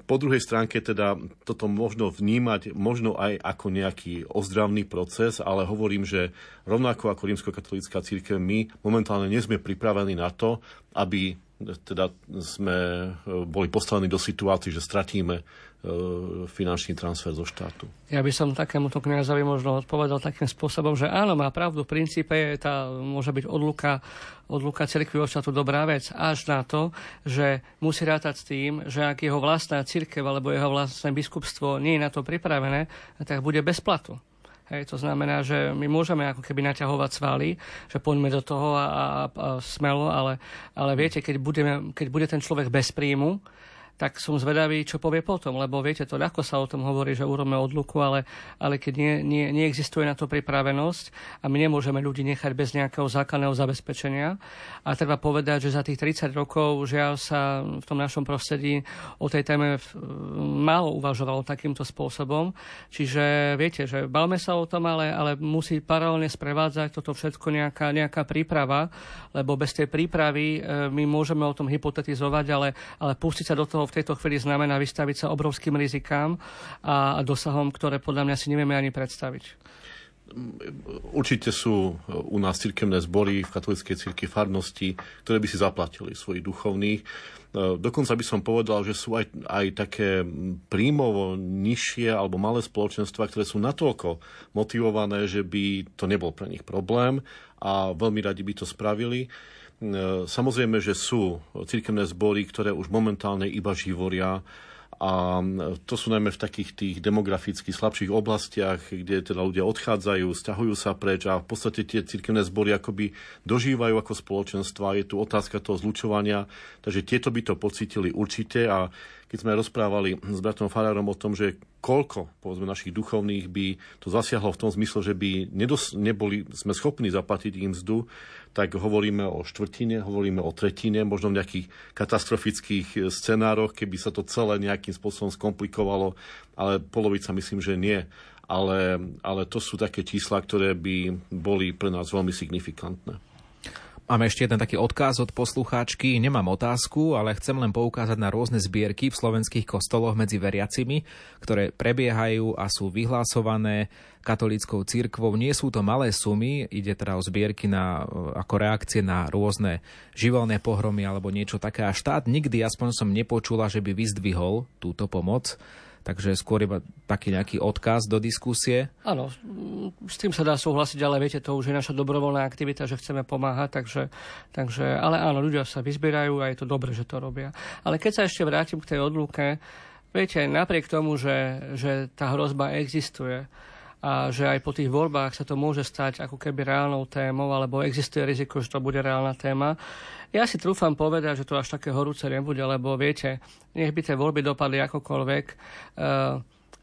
po druhej stránke teda toto možno vnímať možno aj ako nejaký ozdravný proces, ale hovorím, že rovnako ako rímskokatolická církev my momentálne nie sme pripravení na to, aby teda sme e, boli postavení do situácií, že stratíme E, finančný transfer zo štátu. Ja by som takémuto kniazovi možno odpovedal takým spôsobom, že áno, má pravdu, v princípe tá, môže byť odluka, odluka cirkvi od štátu dobrá vec, až na to, že musí rátať s tým, že ak jeho vlastná cirkev alebo jeho vlastné biskupstvo nie je na to pripravené, tak bude bez platu. Hej, to znamená, že my môžeme ako keby naťahovať svaly, že poďme do toho a, a, a smelo, ale, ale viete, keď, budeme, keď bude ten človek bez príjmu, tak som zvedavý, čo povie potom, lebo viete, to ľahko sa o tom hovorí, že urobíme odluku, ale, ale keď nie, nie, neexistuje na to pripravenosť a my nemôžeme ľudí nechať bez nejakého základného zabezpečenia. A treba povedať, že za tých 30 rokov žiaľ sa v tom našom prostredí o tej téme málo uvažovalo takýmto spôsobom. Čiže viete, že bavme sa o tom, ale, ale musí paralelne sprevádzať toto všetko nejaká, nejaká príprava, lebo bez tej prípravy e, my môžeme o tom hypotetizovať, ale, ale pustiť sa do toho v tejto chvíli znamená vystaviť sa obrovským rizikám a dosahom, ktoré podľa mňa si nevieme ani predstaviť. Určite sú u nás cirkevné zbory v katolíckej cirkvi farnosti, ktoré by si zaplatili svojich duchovných. Dokonca by som povedal, že sú aj, aj také príjmovo nižšie alebo malé spoločenstva, ktoré sú natoľko motivované, že by to nebol pre nich problém a veľmi radi by to spravili. E, samozrejme, že sú cirkevné zbory, ktoré už momentálne iba živoria A to sú najmä v takých tých demograficky slabších oblastiach, kde teda ľudia odchádzajú, stiahujú sa preč a v podstate tie cirkevné zbory akoby dožívajú ako spoločenstva. Je tu otázka toho zlučovania, takže tieto by to pocítili určite a keď sme rozprávali s bratom Farárom o tom, že koľko povedzme, našich duchovných by to zasiahlo v tom zmysle, že by nedos- neboli sme schopní zaplatiť im mzdu, tak hovoríme o štvrtine, hovoríme o tretine, možno v nejakých katastrofických scenároch, keby sa to celé nejakým spôsobom skomplikovalo, ale polovica myslím, že nie. Ale, ale to sú také čísla, ktoré by boli pre nás veľmi signifikantné. Máme ešte jeden taký odkaz od poslucháčky. Nemám otázku, ale chcem len poukázať na rôzne zbierky v slovenských kostoloch medzi veriacimi, ktoré prebiehajú a sú vyhlásované katolíckou církvou. Nie sú to malé sumy, ide teda o zbierky na, ako reakcie na rôzne živelné pohromy alebo niečo také. A štát nikdy, aspoň som nepočula, že by vyzdvihol túto pomoc. Takže skôr iba taký nejaký odkaz do diskusie. Áno, s tým sa dá súhlasiť, ale viete, to už je naša dobrovoľná aktivita, že chceme pomáhať, takže, takže ale áno, ľudia sa vyzbierajú a je to dobré, že to robia. Ale keď sa ešte vrátim k tej odluke, viete, napriek tomu, že, že tá hrozba existuje, a že aj po tých voľbách sa to môže stať ako keby reálnou témou, alebo existuje riziko, že to bude reálna téma. Ja si trúfam povedať, že to až také horúce nebude, lebo viete, nech by tie voľby dopadli akokoľvek, uh,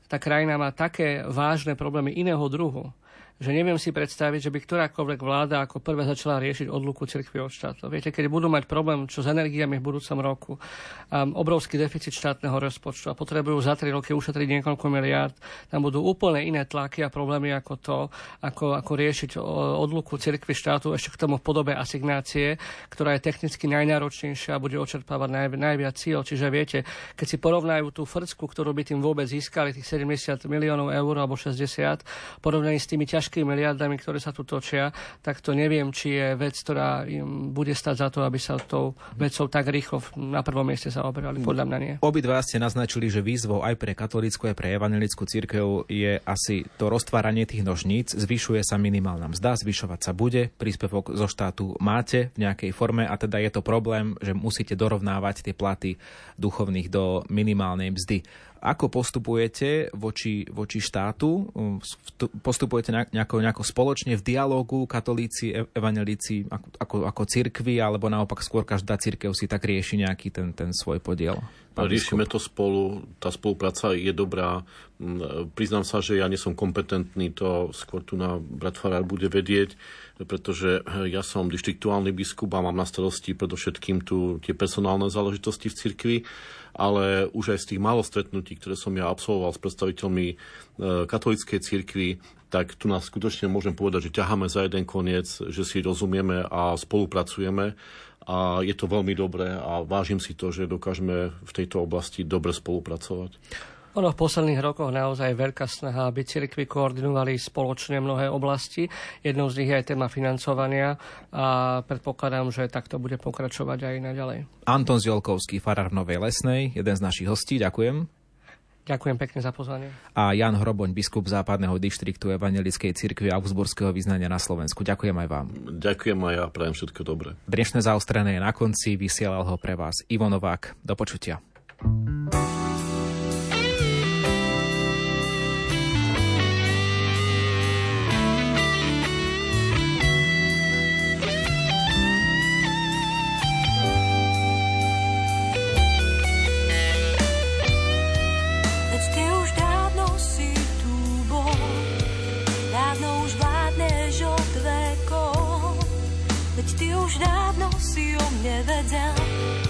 tá krajina má také vážne problémy iného druhu, že neviem si predstaviť, že by ktorákoľvek vláda ako prvé začala riešiť odluku cirkvi od štátu. Viete, keď budú mať problém čo s energiami v budúcom roku, um, obrovský deficit štátneho rozpočtu a potrebujú za tri roky ušetriť niekoľko miliárd, tam budú úplne iné tlaky a problémy ako to, ako, ako riešiť odluku cirkvi štátu ešte k tomu v podobe asignácie, ktorá je technicky najnáročnejšia a bude očerpávať naj, najviac cieľ. Čiže viete, keď si porovnajú tú frcku, ktorú by tým vôbec získali, tých 70 miliónov eur alebo 60, porovnaní s tými ťažkými obrovskými miliardami, ktoré sa tu točia, tak to neviem, či je vec, ktorá im bude stať za to, aby sa tou vecou tak rýchlo na prvom mieste zaoberali. Podľa mňa nie. Obidva ste naznačili, že výzvou aj pre katolícku, aj pre evangelickú církev je asi to roztváranie tých nožníc. Zvyšuje sa minimálna mzda, zvyšovať sa bude, príspevok zo štátu máte v nejakej forme a teda je to problém, že musíte dorovnávať tie platy duchovných do minimálnej mzdy. Ako postupujete voči, voči štátu? Postupujete nejako, nejako spoločne v dialógu katolíci, evangelíci ako, ako, ako cirkvi, alebo naopak skôr každá cirkev si tak rieši nejaký ten, ten svoj podiel? Riešime to spolu, tá spolupráca je dobrá. Priznám sa, že ja nie som kompetentný, to skôr tu na brat Farár bude vedieť, pretože ja som dištriktuálny biskup a mám na starosti predovšetkým tu tie personálne záležitosti v cirkvi ale už aj z tých málo stretnutí, ktoré som ja absolvoval s predstaviteľmi e, katolíckej cirkvi, tak tu nás skutočne môžem povedať, že ťaháme za jeden koniec, že si rozumieme a spolupracujeme a je to veľmi dobré a vážim si to, že dokážeme v tejto oblasti dobre spolupracovať. Ono v posledných rokoch naozaj veľká snaha, aby cirkvi koordinovali spoločne mnohé oblasti. Jednou z nich je aj téma financovania a predpokladám, že takto bude pokračovať aj naďalej. Anton Ziolkovský, farár Novej Lesnej, jeden z našich hostí, ďakujem. Ďakujem pekne za pozvanie. A Jan Hroboň, biskup západného dištriktu Evangelickej cirkvi Augsburského vyznania na Slovensku. Ďakujem aj vám. Ďakujem aj ja, prajem všetko dobré. Dnešné zaostrené je na konci, vysielal ho pre vás Ivo Novák. Do počutia. už dávno si o